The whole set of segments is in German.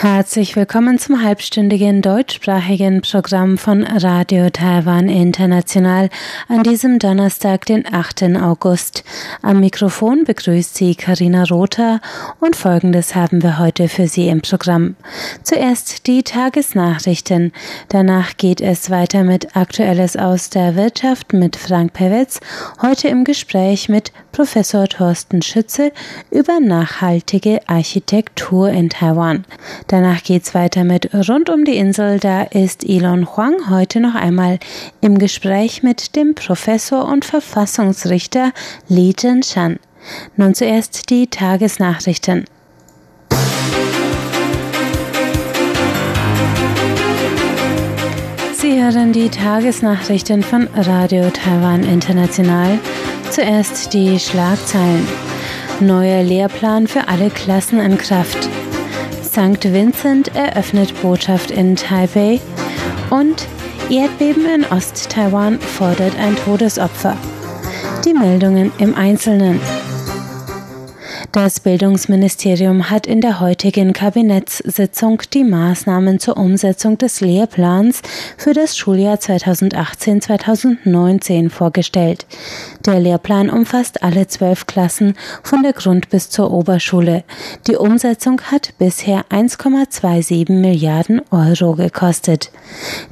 Herzlich willkommen zum halbstündigen deutschsprachigen Programm von Radio Taiwan International an diesem Donnerstag, den 8. August. Am Mikrofon begrüßt Sie Karina Rother und Folgendes haben wir heute für Sie im Programm. Zuerst die Tagesnachrichten. Danach geht es weiter mit Aktuelles aus der Wirtschaft mit Frank Pewitz, heute im Gespräch mit Professor Thorsten Schütze über nachhaltige Architektur in Taiwan. Danach geht's weiter mit Rund um die Insel. Da ist Elon Huang heute noch einmal im Gespräch mit dem Professor und Verfassungsrichter Li Zhenshan. Nun zuerst die Tagesnachrichten. Sie hören die Tagesnachrichten von Radio Taiwan International. Zuerst die Schlagzeilen. Neuer Lehrplan für alle Klassen in Kraft. St. Vincent eröffnet Botschaft in Taipei und Erdbeben in Ost-Taiwan fordert ein Todesopfer. Die Meldungen im Einzelnen. Das Bildungsministerium hat in der heutigen Kabinettssitzung die Maßnahmen zur Umsetzung des Lehrplans für das Schuljahr 2018-2019 vorgestellt. Der Lehrplan umfasst alle zwölf Klassen von der Grund- bis zur Oberschule. Die Umsetzung hat bisher 1,27 Milliarden Euro gekostet.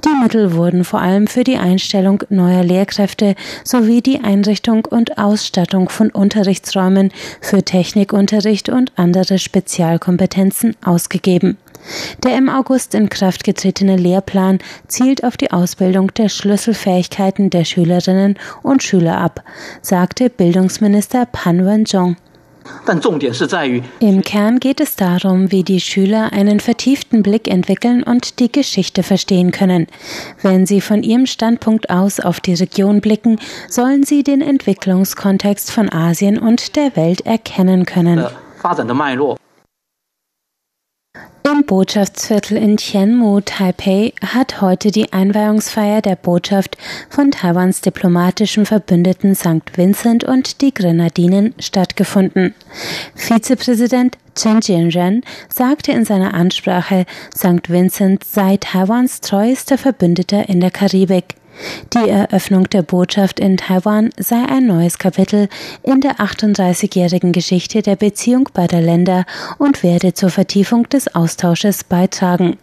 Die Mittel wurden vor allem für die Einstellung neuer Lehrkräfte sowie die Einrichtung und Ausstattung von Unterrichtsräumen für Technikunterricht und andere Spezialkompetenzen ausgegeben. Der im August in Kraft getretene Lehrplan zielt auf die Ausbildung der Schlüsselfähigkeiten der Schülerinnen und Schüler ab, sagte Bildungsminister Pan Wen-jong. Im Kern geht es darum, wie die Schüler einen vertieften Blick entwickeln und die Geschichte verstehen können. Wenn sie von ihrem Standpunkt aus auf die Region blicken, sollen sie den Entwicklungskontext von Asien und der Welt erkennen können. Im Botschaftsviertel in Tianmu, Taipei, hat heute die Einweihungsfeier der Botschaft von Taiwans diplomatischem Verbündeten St. Vincent und die Grenadinen stattgefunden. Vizepräsident Chen Jianren sagte in seiner Ansprache, St. Vincent sei Taiwans treuester Verbündeter in der Karibik. Die Eröffnung der Botschaft in Taiwan sei ein neues Kapitel in der 38-jährigen Geschichte der Beziehung beider Länder und werde zur Vertiefung des Austausches beitragen.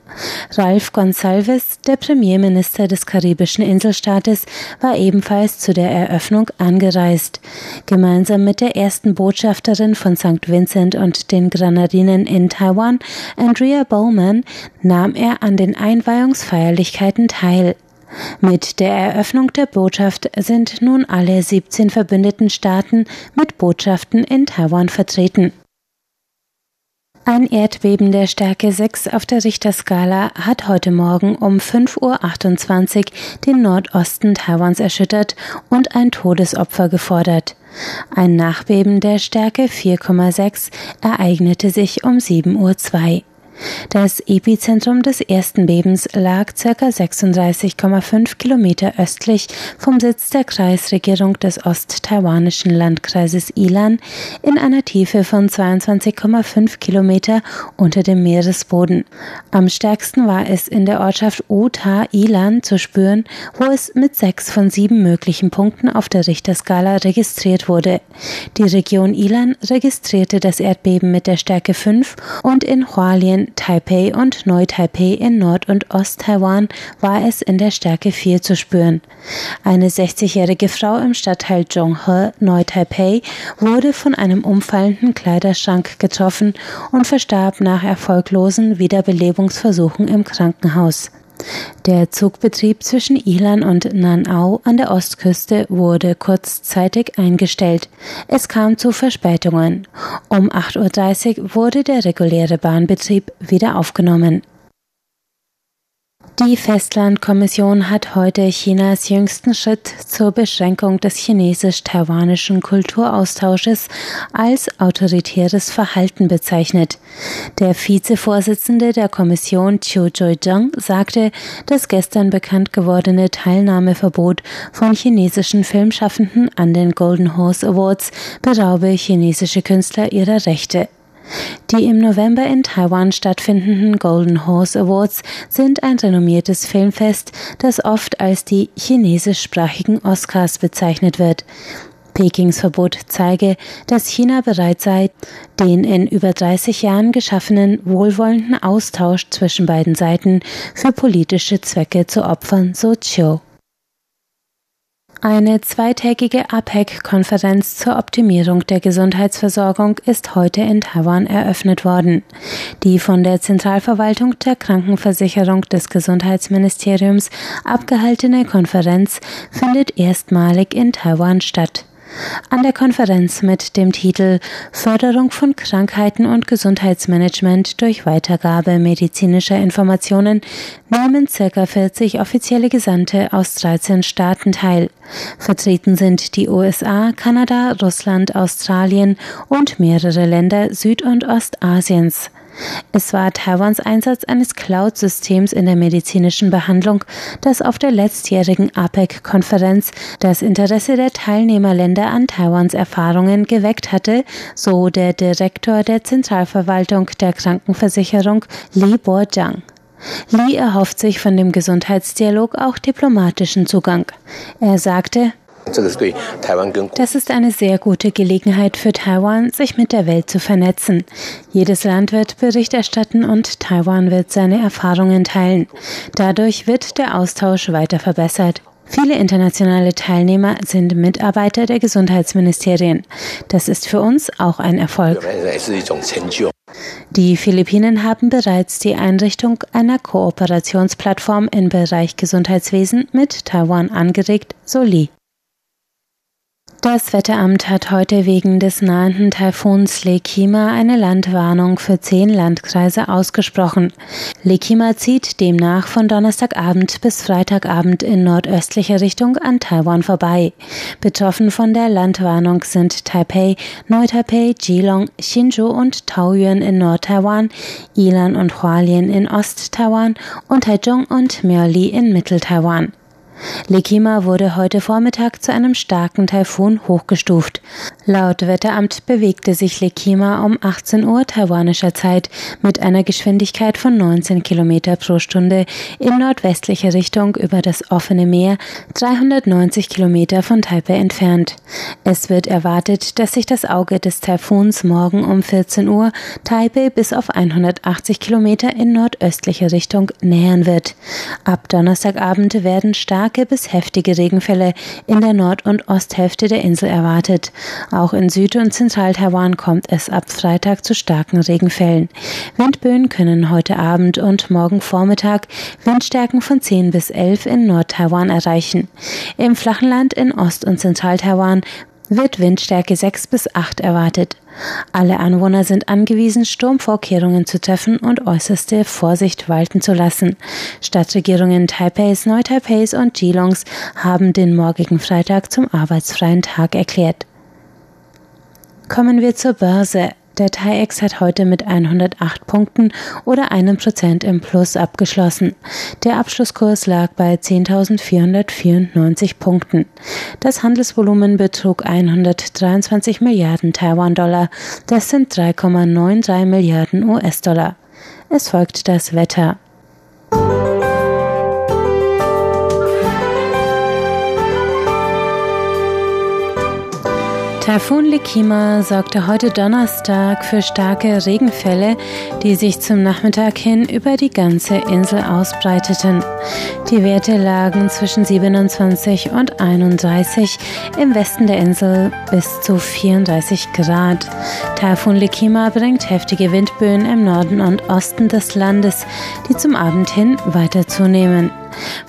Ralph Gonsalves, der Premierminister des karibischen Inselstaates, war ebenfalls zu der Eröffnung angereist. Gemeinsam mit der ersten Botschafterin von St. Vincent und den Grenadinen in Taiwan, Andrea Bowman, nahm er an den Einweihungsfeierlichkeiten teil. Mit der Eröffnung der Botschaft sind nun alle 17 verbündeten Staaten mit Botschaften in Taiwan vertreten. Ein Erdbeben der Stärke 6 auf der Richterskala hat heute Morgen um 5.28 Uhr den Nordosten Taiwans erschüttert und ein Todesopfer gefordert. Ein Nachbeben der Stärke 4,6 ereignete sich um 7.02 Uhr. Das Epizentrum des ersten Bebens lag ca. 36,5 Kilometer östlich vom Sitz der Kreisregierung des osttaiwanischen Landkreises Ilan in einer Tiefe von 22,5 Kilometer unter dem Meeresboden. Am stärksten war es in der Ortschaft Ota Ilan zu spüren, wo es mit sechs von sieben möglichen Punkten auf der Richterskala registriert wurde. Die Region Ilan registrierte das Erdbeben mit der Stärke 5 und in Hualien Taipei und Neu-Taipei in Nord- und Ost-Taiwan war es in der Stärke 4 zu spüren. Eine 60-jährige Frau im Stadtteil Zhonghe, Neu-Taipei, wurde von einem umfallenden Kleiderschrank getroffen und verstarb nach erfolglosen Wiederbelebungsversuchen im Krankenhaus. Der Zugbetrieb zwischen Ilan und Nanao an der Ostküste wurde kurzzeitig eingestellt. Es kam zu Verspätungen. Um 8.30 Uhr wurde der reguläre Bahnbetrieb wieder aufgenommen. Die Festlandkommission hat heute Chinas jüngsten Schritt zur Beschränkung des chinesisch-taiwanischen Kulturaustausches als autoritäres Verhalten bezeichnet. Der Vizevorsitzende der Kommission Chiu Joy-jung sagte, das gestern bekannt gewordene Teilnahmeverbot von chinesischen Filmschaffenden an den Golden Horse Awards beraube chinesische Künstler ihrer Rechte. Die im November in Taiwan stattfindenden Golden Horse Awards sind ein renommiertes Filmfest, das oft als die chinesischsprachigen Oscars bezeichnet wird. Pekings Verbot zeige, dass China bereit sei, den in über 30 Jahren geschaffenen wohlwollenden Austausch zwischen beiden Seiten für politische Zwecke zu opfern, so Chiu. Eine zweitägige APEC-Konferenz zur Optimierung der Gesundheitsversorgung ist heute in Taiwan eröffnet worden. Die von der Zentralverwaltung der Krankenversicherung des Gesundheitsministeriums abgehaltene Konferenz findet erstmalig in Taiwan statt. An der Konferenz mit dem Titel Förderung von Krankheiten und Gesundheitsmanagement durch Weitergabe medizinischer Informationen nehmen ca. 40 offizielle Gesandte aus 13 Staaten teil. Vertreten sind die USA, Kanada, Russland, Australien und mehrere Länder Süd- und Ostasiens. Es war Taiwans Einsatz eines Cloud-Systems in der medizinischen Behandlung, das auf der letztjährigen APEC-Konferenz das Interesse der Teilnehmerländer an Taiwans Erfahrungen geweckt hatte, so der Direktor der Zentralverwaltung der Krankenversicherung Li Bo-Jiang. Li erhofft sich von dem Gesundheitsdialog auch diplomatischen Zugang. Er sagte, das ist eine sehr gute Gelegenheit für Taiwan, sich mit der Welt zu vernetzen. Jedes Land wird Bericht erstatten und Taiwan wird seine Erfahrungen teilen. Dadurch wird der Austausch weiter verbessert. Viele internationale Teilnehmer sind Mitarbeiter der Gesundheitsministerien. Das ist für uns auch ein Erfolg. Die Philippinen haben bereits die Einrichtung einer Kooperationsplattform im Bereich Gesundheitswesen mit Taiwan angeregt, so Lee. Das Wetteramt hat heute wegen des nahenden Taifuns Lekima eine Landwarnung für zehn Landkreise ausgesprochen. Lekima zieht demnach von Donnerstagabend bis Freitagabend in nordöstlicher Richtung an Taiwan vorbei. Betroffen von der Landwarnung sind Taipei, Neu-Taipei, Geelong, Hsinchu und Taoyuan in Nord-Taiwan, Ilan und Hualien in Ost-Taiwan und Taichung und Miaoli in Mittel-Taiwan. Lekima wurde heute Vormittag zu einem starken Taifun hochgestuft. Laut Wetteramt bewegte sich Lekima um 18 Uhr taiwanischer Zeit mit einer Geschwindigkeit von 19 Kilometer pro Stunde in nordwestliche Richtung über das offene Meer, 390 Kilometer von Taipei entfernt. Es wird erwartet, dass sich das Auge des Taifuns morgen um 14 Uhr Taipei bis auf 180 Kilometer in nordöstliche Richtung nähern wird. Ab Donnerstagabend werden stark starke bis heftige Regenfälle in der Nord- und Osthälfte der Insel erwartet. Auch in Süd- und Zentral-Taiwan kommt es ab Freitag zu starken Regenfällen. Windböen können heute Abend und morgen Vormittag Windstärken von 10 bis 11 in Nord-Taiwan erreichen. Im flachen Land in Ost- und Zentral-Taiwan wird Windstärke 6 bis 8 erwartet. Alle Anwohner sind angewiesen, Sturmvorkehrungen zu treffen und äußerste Vorsicht walten zu lassen. Stadtregierungen Taipeis, Neu-Taipeis und Geelongs haben den morgigen Freitag zum arbeitsfreien Tag erklärt. Kommen wir zur Börse. Der TAIEX hat heute mit 108 Punkten oder einem Prozent im Plus abgeschlossen. Der Abschlusskurs lag bei 10.494 Punkten. Das Handelsvolumen betrug 123 Milliarden Taiwan-Dollar. Das sind 3,93 Milliarden US-Dollar. Es folgt das Wetter. Taifun Likima sorgte heute Donnerstag für starke Regenfälle, die sich zum Nachmittag hin über die ganze Insel ausbreiteten. Die Werte lagen zwischen 27 und 31, im Westen der Insel bis zu 34 Grad. Taifun Likima bringt heftige Windböen im Norden und Osten des Landes, die zum Abend hin weiter zunehmen.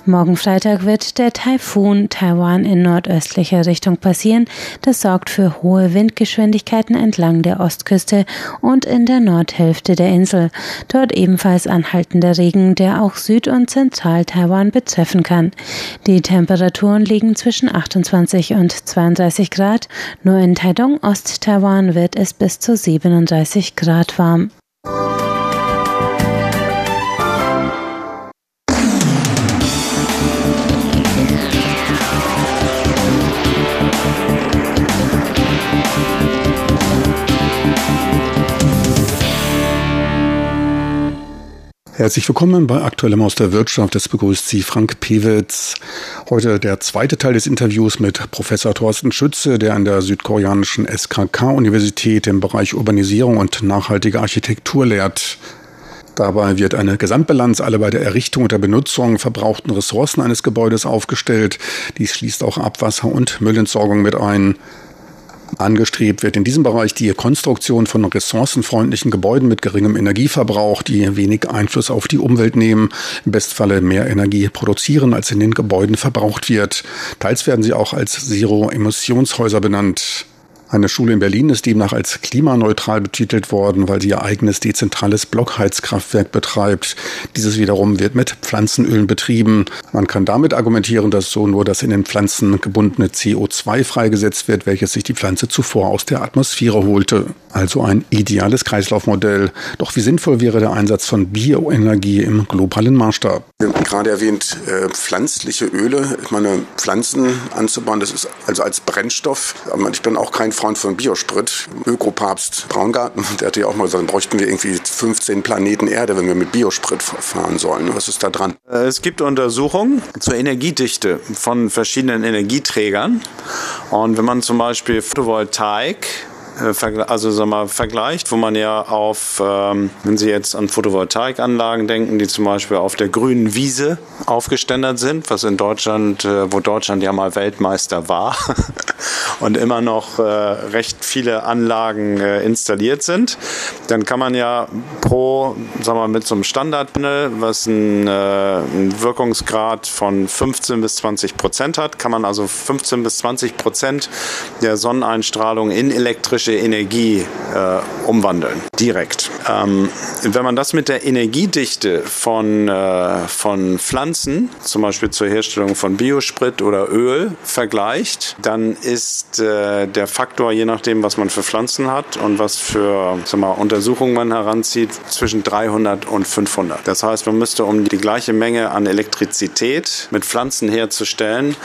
Morgen Freitag wird der Taifun Taiwan in nordöstlicher Richtung passieren. Das sorgt für hohe Windgeschwindigkeiten entlang der Ostküste und in der Nordhälfte der Insel. Dort ebenfalls anhaltender Regen, der auch Süd- und Zentral-Taiwan betreffen kann. Die Temperaturen liegen zwischen 28 und 32 Grad. Nur in Taidong, Ost-Taiwan wird es bis zu 37 Grad warm. Herzlich willkommen bei Aktuellem aus der Wirtschaft. Es begrüßt Sie Frank Pewitz. Heute der zweite Teil des Interviews mit Professor Thorsten Schütze, der an der südkoreanischen SKK-Universität im Bereich Urbanisierung und nachhaltige Architektur lehrt. Dabei wird eine Gesamtbilanz aller bei der Errichtung und der Benutzung verbrauchten Ressourcen eines Gebäudes aufgestellt. Dies schließt auch Abwasser- und Müllentsorgung mit ein. Angestrebt wird in diesem Bereich die Konstruktion von ressourcenfreundlichen Gebäuden mit geringem Energieverbrauch, die wenig Einfluss auf die Umwelt nehmen, im Bestfalle mehr Energie produzieren, als in den Gebäuden verbraucht wird. Teils werden sie auch als Zero-Emissionshäuser benannt. Eine Schule in Berlin ist demnach als klimaneutral betitelt worden, weil sie ihr eigenes dezentrales Blockheizkraftwerk betreibt. Dieses wiederum wird mit Pflanzenölen betrieben. Man kann damit argumentieren, dass so nur das in den Pflanzen gebundene CO2 freigesetzt wird, welches sich die Pflanze zuvor aus der Atmosphäre holte. Also ein ideales Kreislaufmodell. Doch wie sinnvoll wäre der Einsatz von Bioenergie im globalen Maßstab? Wir haben gerade erwähnt, äh, pflanzliche Öle. Ich meine, Pflanzen anzubauen, das ist also als Brennstoff. Aber ich bin auch kein Freund von Biosprit. Ökopapst Braungarten, der hatte ja auch mal gesagt, bräuchten wir irgendwie 15 Planeten Erde, wenn wir mit Biosprit fahren sollen. Was ist da dran? Äh, es gibt Untersuchungen zur Energiedichte von verschiedenen Energieträgern. Und wenn man zum Beispiel Photovoltaik also sag mal, vergleicht, wo man ja auf, ähm, wenn Sie jetzt an Photovoltaikanlagen denken, die zum Beispiel auf der grünen Wiese aufgeständert sind, was in Deutschland, äh, wo Deutschland ja mal Weltmeister war und immer noch äh, recht viele Anlagen äh, installiert sind, dann kann man ja pro, wir mal, mit so einem Standardpanel, was einen, äh, einen Wirkungsgrad von 15 bis 20 Prozent hat, kann man also 15 bis 20 Prozent der Sonneneinstrahlung in elektrische elektrische Energie äh, umwandeln, direkt. Ähm, wenn man das mit der Energiedichte von, äh, von Pflanzen, zum Beispiel zur Herstellung von Biosprit oder Öl, vergleicht, dann ist äh, der Faktor, je nachdem, was man für Pflanzen hat und was für sag mal, Untersuchungen man heranzieht, zwischen 300 und 500. Das heißt, man müsste, um die gleiche Menge an Elektrizität mit Pflanzen herzustellen,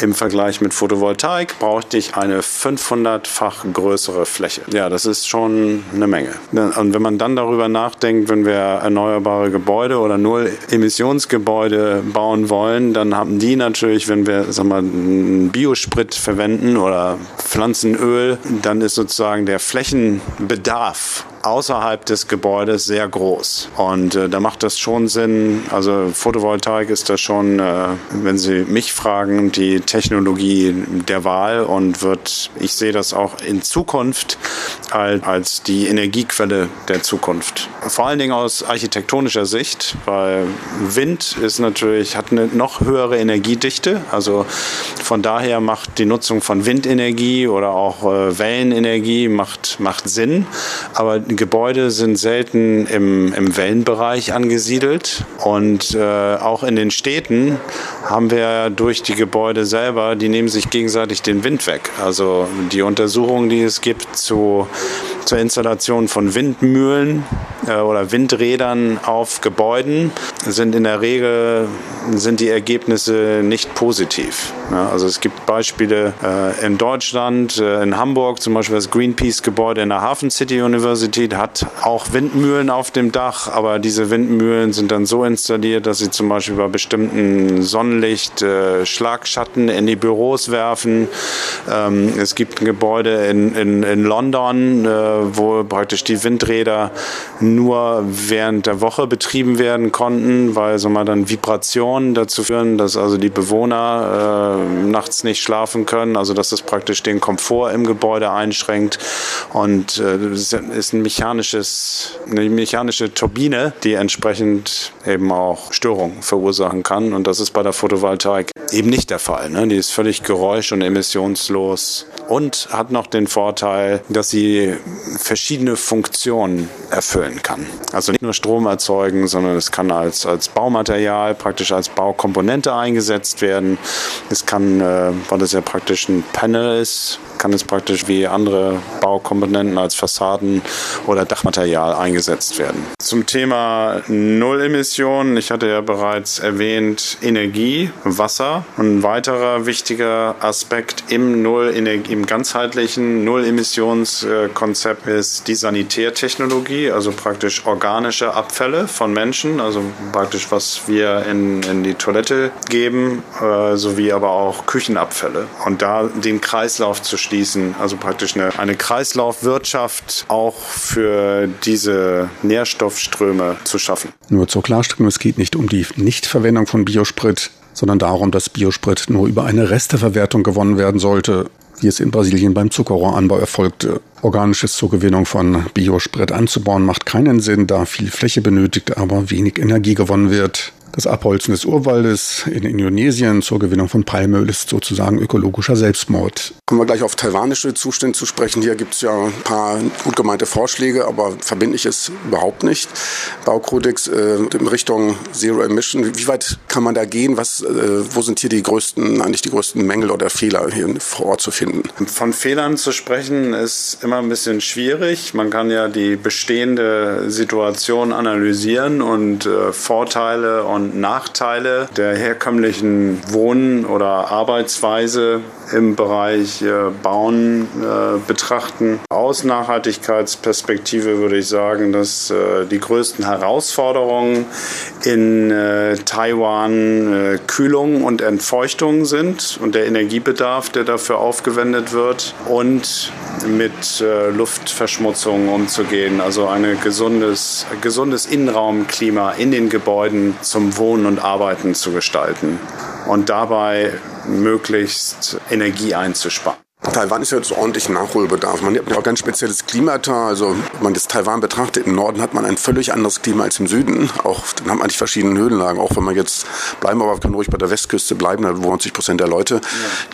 im Vergleich mit Photovoltaik, brauchte ich eine 500-fach größere Fläche. Ja, das ist schon eine Menge. Und wenn man dann darüber nachdenkt, wenn wir erneuerbare Gebäude oder Null-Emissionsgebäude bauen wollen, dann haben die natürlich, wenn wir sag mal, Biosprit verwenden oder Pflanzenöl, dann ist sozusagen der Flächenbedarf außerhalb des Gebäudes sehr groß. Und äh, da macht das schon Sinn. Also Photovoltaik ist da schon, äh, wenn Sie mich fragen, die Technologie der Wahl und wird, ich sehe das auch in Zukunft als, als die Energiequelle der Zukunft. Vor allen Dingen aus architektonischer Sicht, weil Wind ist natürlich, hat eine noch höhere Energiedichte. Also von daher macht die Nutzung von Windenergie oder auch äh, Wellenenergie macht, macht Sinn. Aber Gebäude sind selten im, im Wellenbereich angesiedelt und äh, auch in den Städten haben wir durch die Gebäude selber, die nehmen sich gegenseitig den Wind weg. Also die Untersuchungen, die es gibt zu zur Installation von Windmühlen äh, oder Windrädern auf Gebäuden sind in der Regel sind die Ergebnisse nicht positiv. Ja, also es gibt Beispiele äh, in Deutschland, äh, in Hamburg zum Beispiel das Greenpeace-Gebäude in der Hafen City University hat auch Windmühlen auf dem Dach, aber diese Windmühlen sind dann so installiert, dass sie zum Beispiel bei bestimmten Sonnenlicht äh, Schlagschatten in die Büros werfen. Ähm, es gibt ein Gebäude in, in, in London, äh, wo praktisch die Windräder nur während der Woche betrieben werden konnten, weil so mal dann Vibration Bauen dazu führen, dass also die Bewohner äh, nachts nicht schlafen können, also dass es praktisch den Komfort im Gebäude einschränkt. Und äh, ist ein mechanisches, eine mechanische Turbine, die entsprechend eben auch Störungen verursachen kann. Und das ist bei der Photovoltaik eben nicht der Fall. Ne? Die ist völlig geräusch- und emissionslos und hat noch den Vorteil, dass sie verschiedene Funktionen erfüllen kann. Also nicht nur Strom erzeugen, sondern es kann als, als Baumaterial, praktisch als Baukomponente eingesetzt werden. Es kann, äh, weil das ja praktisch ein Panel ist, kann es praktisch wie andere Baukomponenten als Fassaden oder Dachmaterial eingesetzt werden. Zum Thema Nullemissionen, ich hatte ja bereits erwähnt, Energie, Wasser. ein weiterer wichtiger Aspekt im Null, im ganzheitlichen Null-Emissionskonzept ist die Sanitärtechnologie, also praktisch organische Abfälle von Menschen, also praktisch was wir in, in die Toilette geben, äh, sowie aber auch Küchenabfälle. Und da den Kreislauf zu schließen, also praktisch eine, eine Kreislaufwirtschaft auch für diese Nährstoffströme zu schaffen. Nur zur Klarstellung, es geht nicht um die Nichtverwendung von Biosprit, sondern darum, dass Biosprit nur über eine Resteverwertung gewonnen werden sollte, wie es in Brasilien beim Zuckerrohranbau erfolgte. Organisches zur Gewinnung von Biosprit anzubauen macht keinen Sinn, da viel Fläche benötigt, aber wenig Energie gewonnen wird. Das Abholzen des Urwaldes in Indonesien zur Gewinnung von Palmöl ist sozusagen ökologischer Selbstmord. Kommen wir gleich auf taiwanische Zustände zu sprechen. Hier gibt es ja ein paar gut gemeinte Vorschläge, aber verbindlich ist überhaupt nicht. Baukodex äh, in Richtung Zero Emission. Wie weit kann man da gehen? Was, äh, wo sind hier die größten, eigentlich die größten Mängel oder Fehler hier vor Ort zu finden? Von Fehlern zu sprechen ist immer ein bisschen schwierig. Man kann ja die bestehende Situation analysieren und äh, Vorteile und Nachteile der herkömmlichen Wohn- oder Arbeitsweise im Bereich äh, Bauen äh, betrachten. Aus Nachhaltigkeitsperspektive würde ich sagen, dass äh, die größten Herausforderungen in Taiwan Kühlung und Entfeuchtung sind und der Energiebedarf, der dafür aufgewendet wird und mit Luftverschmutzung umzugehen, also ein gesundes, gesundes Innenraumklima in den Gebäuden zum Wohnen und Arbeiten zu gestalten und dabei möglichst Energie einzusparen. Taiwan ist ja jetzt ordentlich Nachholbedarf. Man hat ja auch ganz spezielles Klimata. Also, wenn man das Taiwan betrachtet, im Norden hat man ein völlig anderes Klima als im Süden. Auch, dann hat man die verschiedenen Höhenlagen. Auch wenn man jetzt bleiben, aber kann ruhig bei der Westküste bleiben, da wohnen 90 Prozent der Leute. Ja.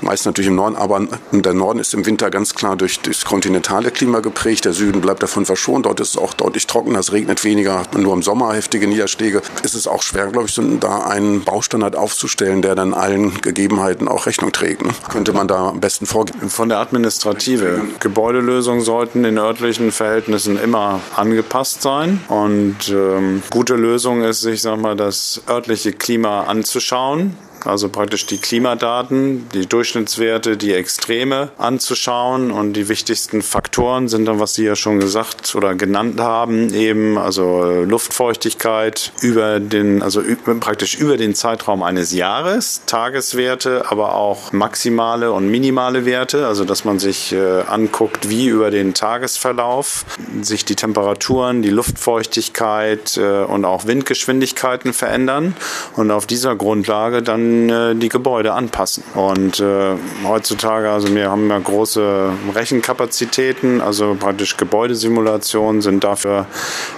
Die meisten natürlich im Norden, aber der Norden ist im Winter ganz klar durch das kontinentale Klima geprägt. Der Süden bleibt davon verschont. Dort ist es auch deutlich trockener, es regnet weniger, hat man nur im Sommer heftige Niederschläge. Ist es auch schwer, glaube ich, da einen Baustandard aufzustellen, der dann allen Gegebenheiten auch Rechnung trägt. Ne? Könnte man da am besten vorgehen von der Administrative. Gebäudelösungen sollten in örtlichen Verhältnissen immer angepasst sein. Und ähm, gute Lösung ist, sich sag mal, das örtliche Klima anzuschauen also praktisch die Klimadaten, die Durchschnittswerte, die Extreme anzuschauen. Und die wichtigsten Faktoren sind dann, was Sie ja schon gesagt oder genannt haben, eben also äh, Luftfeuchtigkeit über den, also praktisch über den Zeitraum eines Jahres, Tageswerte, aber auch maximale und minimale Werte, also dass man sich äh, anguckt, wie über den Tagesverlauf sich die Temperaturen, die Luftfeuchtigkeit äh, und auch Windgeschwindigkeiten verändern. Und auf dieser Grundlage dann äh, die Gebäude anpassen. Und äh, heutzutage, also wir haben ja große Rechenkapazitäten, also praktisch Gebäudesimulationen sind dafür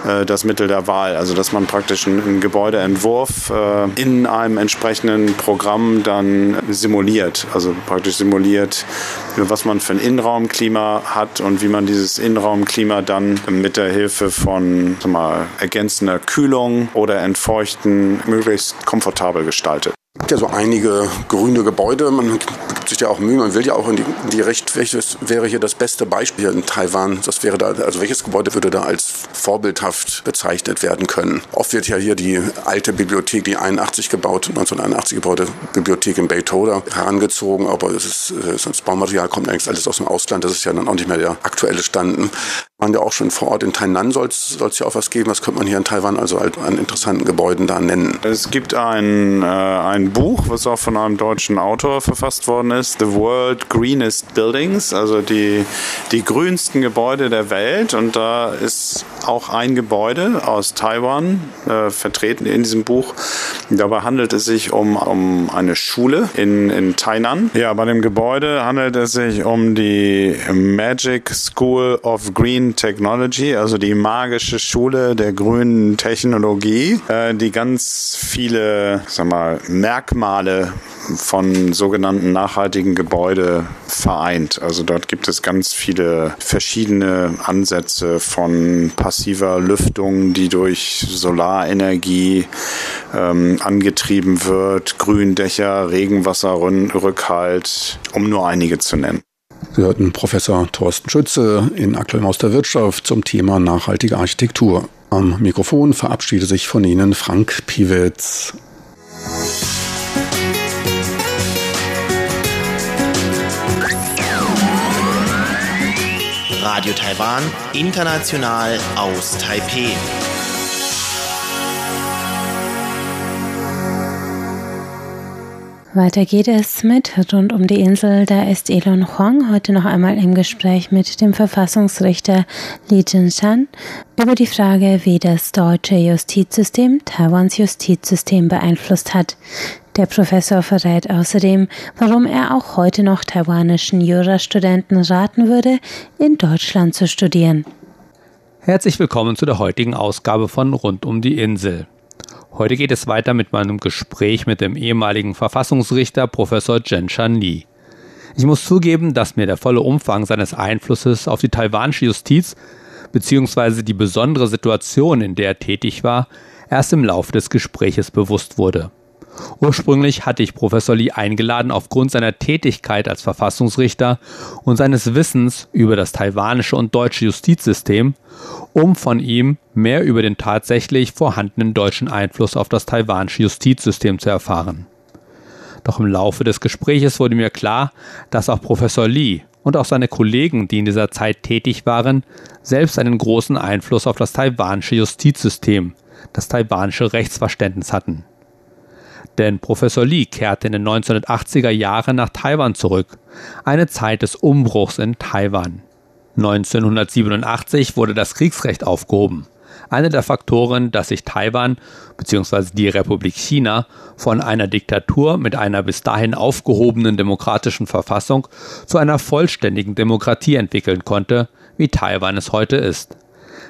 äh, das Mittel der Wahl. Also dass man praktisch einen, einen Gebäudeentwurf äh, in einem entsprechenden Programm dann simuliert. Also praktisch simuliert, was man für ein Innenraumklima hat und wie man dieses Innenraumklima dann mit der Hilfe von mal, ergänzender Kühlung oder Entfeuchten möglichst komfortabel gestaltet. Gibt ja so einige grüne Gebäude. Man gibt sich ja auch Mühe, man will ja auch in die, in die Recht, welches wäre hier das beste Beispiel in Taiwan? Das wäre da, also welches Gebäude würde da als vorbildhaft bezeichnet werden können? Oft wird ja hier die alte Bibliothek, die 81 gebaut, 1981 gebaute Bibliothek in Beitoda herangezogen, aber es ist, das Baumaterial kommt eigentlich alles aus dem Ausland, das ist ja dann auch nicht mehr der aktuelle Stand. Waren ja auch schon vor Ort in Tainan, soll es ja auch was geben. Was könnte man hier in Taiwan also halt an interessanten Gebäuden da nennen? Es gibt ein, äh, ein Buch, was auch von einem deutschen Autor verfasst worden ist, The World Greenest Buildings, also die, die grünsten Gebäude der Welt. Und da ist auch ein Gebäude aus Taiwan äh, vertreten in diesem Buch. Dabei handelt es sich um, um eine Schule in, in Tainan. Ja, bei dem Gebäude handelt es sich um die Magic School of Green Technology, also die magische Schule der grünen Technologie, äh, die ganz viele sag mal, Merkmale von sogenannten nachhaltigen Gebäude vereint. Also dort gibt es ganz viele verschiedene Ansätze von passiver Lüftung, die durch Solarenergie ähm, angetrieben wird, Gründächer, Regenwasserrückhalt, um nur einige zu nennen. Sie hörten Professor Thorsten Schütze in Aktuell aus der Wirtschaft zum Thema nachhaltige Architektur. Am Mikrofon verabschiede sich von Ihnen Frank Piewitz. Radio Taiwan, international aus Taipeh. Weiter geht es mit rund um die Insel. Da ist Elon Huang heute noch einmal im Gespräch mit dem Verfassungsrichter Li Jinshan über die Frage, wie das deutsche Justizsystem Taiwans Justizsystem beeinflusst hat. Der Professor verrät außerdem, warum er auch heute noch taiwanischen Jurastudenten raten würde, in Deutschland zu studieren. Herzlich willkommen zu der heutigen Ausgabe von Rund um die Insel. Heute geht es weiter mit meinem Gespräch mit dem ehemaligen Verfassungsrichter Professor Shan Li. Ich muss zugeben, dass mir der volle Umfang seines Einflusses auf die taiwanische Justiz bzw. die besondere Situation, in der er tätig war, erst im Laufe des Gespräches bewusst wurde. Ursprünglich hatte ich Professor Lee eingeladen aufgrund seiner Tätigkeit als Verfassungsrichter und seines Wissens über das taiwanische und deutsche Justizsystem, um von ihm mehr über den tatsächlich vorhandenen deutschen Einfluss auf das taiwanische Justizsystem zu erfahren. Doch im Laufe des Gespräches wurde mir klar, dass auch Professor Lee und auch seine Kollegen, die in dieser Zeit tätig waren, selbst einen großen Einfluss auf das taiwanische Justizsystem, das taiwanische Rechtsverständnis hatten. Denn Professor Lee kehrte in den 1980er Jahren nach Taiwan zurück, eine Zeit des Umbruchs in Taiwan. 1987 wurde das Kriegsrecht aufgehoben, einer der Faktoren, dass sich Taiwan bzw. die Republik China von einer Diktatur mit einer bis dahin aufgehobenen demokratischen Verfassung zu einer vollständigen Demokratie entwickeln konnte, wie Taiwan es heute ist.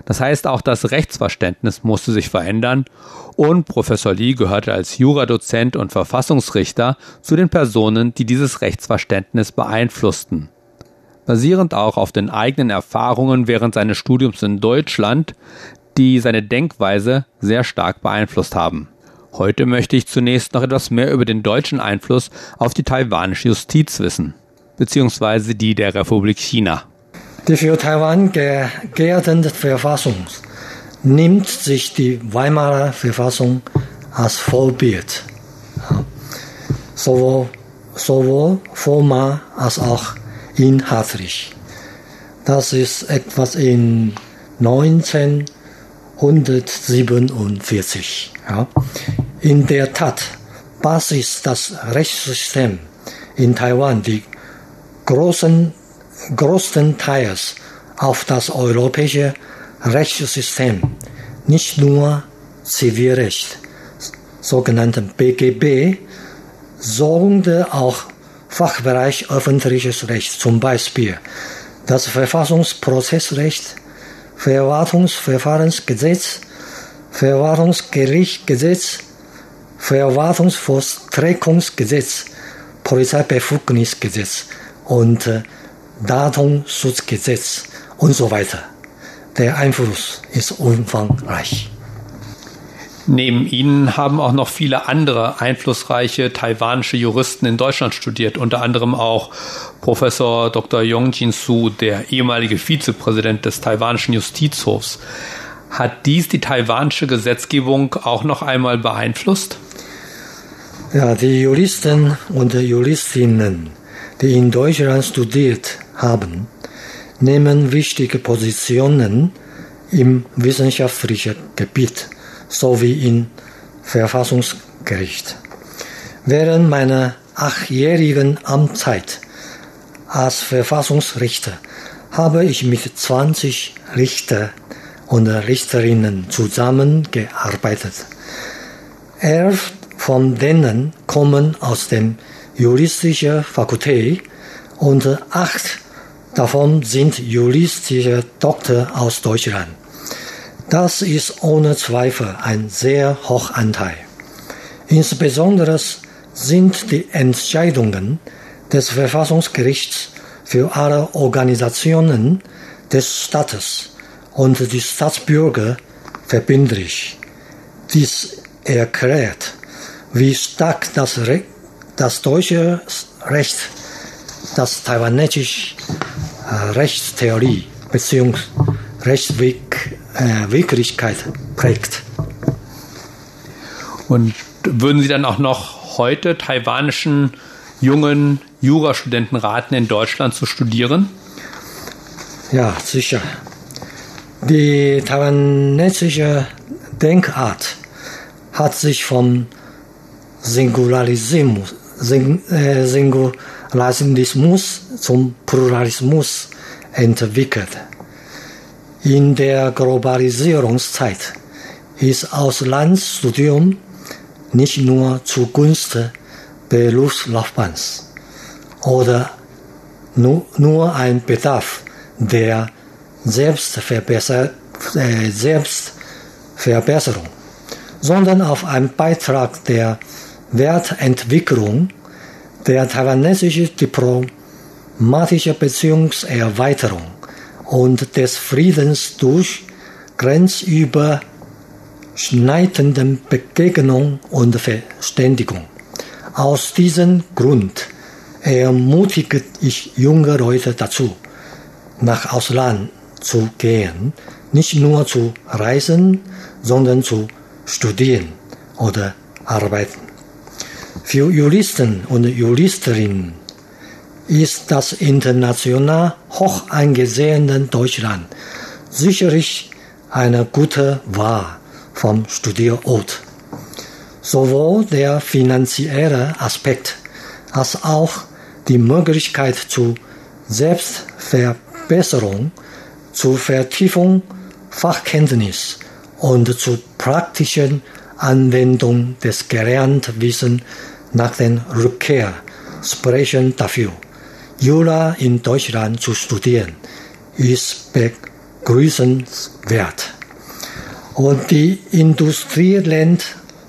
Das heißt, auch das Rechtsverständnis musste sich verändern und Professor Lee gehörte als Juradozent und Verfassungsrichter zu den Personen, die dieses Rechtsverständnis beeinflussten. Basierend auch auf den eigenen Erfahrungen während seines Studiums in Deutschland, die seine Denkweise sehr stark beeinflusst haben. Heute möchte ich zunächst noch etwas mehr über den deutschen Einfluss auf die taiwanische Justiz wissen, beziehungsweise die der Republik China. Die für Taiwan geltende Verfassung nimmt sich die Weimarer Verfassung als Vorbild. Sowohl, sowohl formal als auch inhaltlich. Das ist etwas in 1947. Ja. In der Tat, Basis das Rechtssystem in Taiwan die großen größtenteils auf das europäische Rechtssystem, nicht nur Zivilrecht, sogenannten BGB, sondern auch Fachbereich öffentliches Recht, zum Beispiel das Verfassungsprozessrecht, Verwaltungsverfahrensgesetz, Verwaltungsgerichtsgesetz, Verwaltungsvollstreckungsgesetz, Polizeibefugnisgesetz und äh, Datenschutzgesetz und so weiter. Der Einfluss ist umfangreich. Neben Ihnen haben auch noch viele andere einflussreiche taiwanische Juristen in Deutschland studiert, unter anderem auch Professor Dr. Yong Jin-Su, der ehemalige Vizepräsident des taiwanischen Justizhofs. Hat dies die taiwanische Gesetzgebung auch noch einmal beeinflusst? Ja, die Juristen und Juristinnen, die in Deutschland studiert haben, nehmen wichtige Positionen im wissenschaftlichen Gebiet sowie im Verfassungsgericht. Während meiner achtjährigen Amtszeit als Verfassungsrichter habe ich mit 20 Richter und Richterinnen zusammengearbeitet. Elf von denen kommen aus dem juristischen Fakultät und acht davon sind juristische Doktor aus Deutschland. Das ist ohne Zweifel ein sehr hoher Anteil. Insbesondere sind die Entscheidungen des Verfassungsgerichts für alle Organisationen des Staates und die Staatsbürger verbindlich. Dies erklärt, wie stark das, Re das deutsche Recht das taiwanesische äh, Rechtstheorie bzw. Rechtswirklichkeit äh, prägt. Und würden Sie dann auch noch heute taiwanischen jungen Jurastudenten raten, in Deutschland zu studieren? Ja, sicher. Die taiwanesische Denkart hat sich vom Singularismus, Sing, äh, Singularismus zum Pluralismus entwickelt. In der Globalisierungszeit ist Auslandsstudium nicht nur zugunsten Berufslaufbahns oder nur, ein Bedarf der äh, Selbstverbesserung, sondern auf einen Beitrag der Wertentwicklung der taiwanesischen diplomatische Beziehungserweiterung und des Friedens durch grenzüberschneidenden Begegnung und Verständigung. Aus diesem Grund ermutige ich junge Leute dazu, nach Ausland zu gehen, nicht nur zu reisen, sondern zu studieren oder arbeiten. Für Juristen und Juristerinnen ist das international hoch angesehene Deutschland sicherlich eine gute Wahl vom Studierort. Sowohl der finanzielle Aspekt als auch die Möglichkeit zur Selbstverbesserung, zur Vertiefung Fachkenntnis und zur praktischen Anwendung des gelernten Wissens nach der Rückkehr sprechen dafür. Jura in Deutschland zu studieren ist begrüßenswert. Und die Industrieländer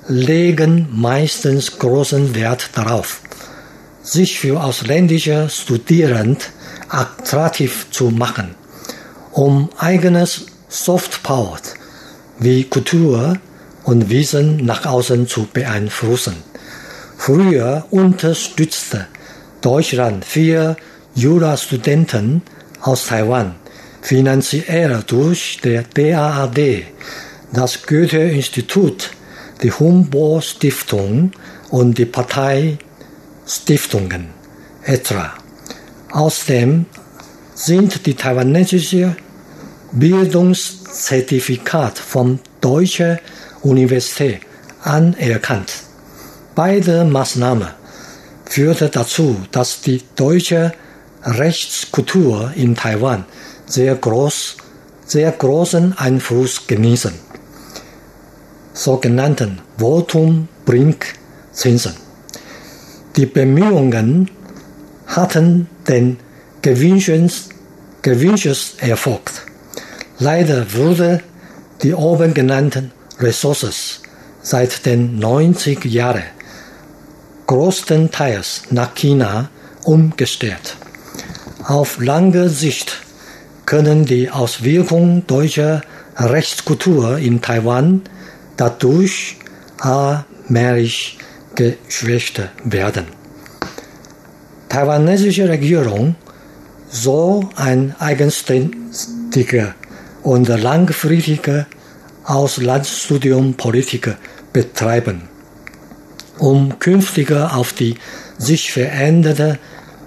legen meistens großen Wert darauf, sich für ausländische Studierende attraktiv zu machen, um eigenes Softpower wie Kultur und Wissen nach außen zu beeinflussen. Früher unterstützte Deutschland vier Jurastudenten aus Taiwan finanziell durch der DAAD, das Goethe-Institut die Humboldt-Stiftung und die Parteistiftungen etc. Außerdem sind die taiwanesische Bildungszertifikat vom Deutschen Universität anerkannt. Beide Maßnahmen führten dazu, dass die deutsche Rechtskultur in Taiwan sehr groß, sehr großen Einfluss genießen sogenannten Votum Zinsen. Die Bemühungen hatten den gewünschten Erfolg. Leider wurde die oben genannten Ressourcen seit den 90 Jahren größtenteils nach China umgestellt. Auf lange Sicht können die Auswirkungen deutscher Rechtskultur in Taiwan dadurch allmählich geschwächt werden. Taiwanesische Regierung soll ein eigenständiger und langfristiger Auslandsstudiumpolitik betreiben, um künftiger auf die sich veränderte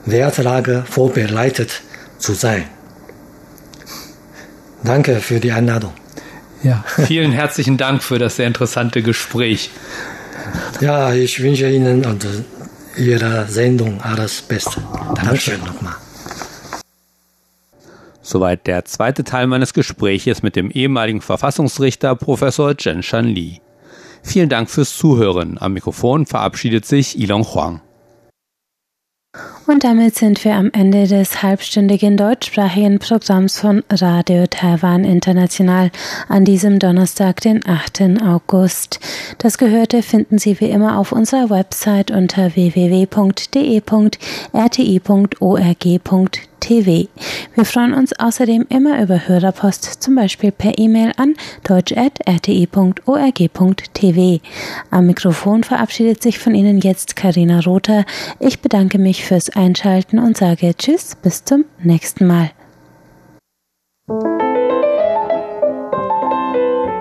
Wertlage vorbereitet zu sein. Danke für die Einladung. Ja, vielen herzlichen Dank für das sehr interessante Gespräch. Ja, ich wünsche Ihnen und Ihrer Sendung alles Beste. Dankeschön nochmal. Soweit der zweite Teil meines Gespräches mit dem ehemaligen Verfassungsrichter Professor Zhenshan Li. Vielen Dank fürs Zuhören. Am Mikrofon verabschiedet sich Ilon Huang. Und damit sind wir am Ende des halbstündigen deutschsprachigen Programms von Radio Taiwan International an diesem Donnerstag, den 8. August. Das Gehörte finden Sie wie immer auf unserer Website unter www.de.rti.org.de TV. Wir freuen uns außerdem immer über Hörerpost, zum Beispiel per E-Mail an deutsch.rti.org.tv. Am Mikrofon verabschiedet sich von Ihnen jetzt Karina Rother. Ich bedanke mich fürs Einschalten und sage Tschüss, bis zum nächsten Mal.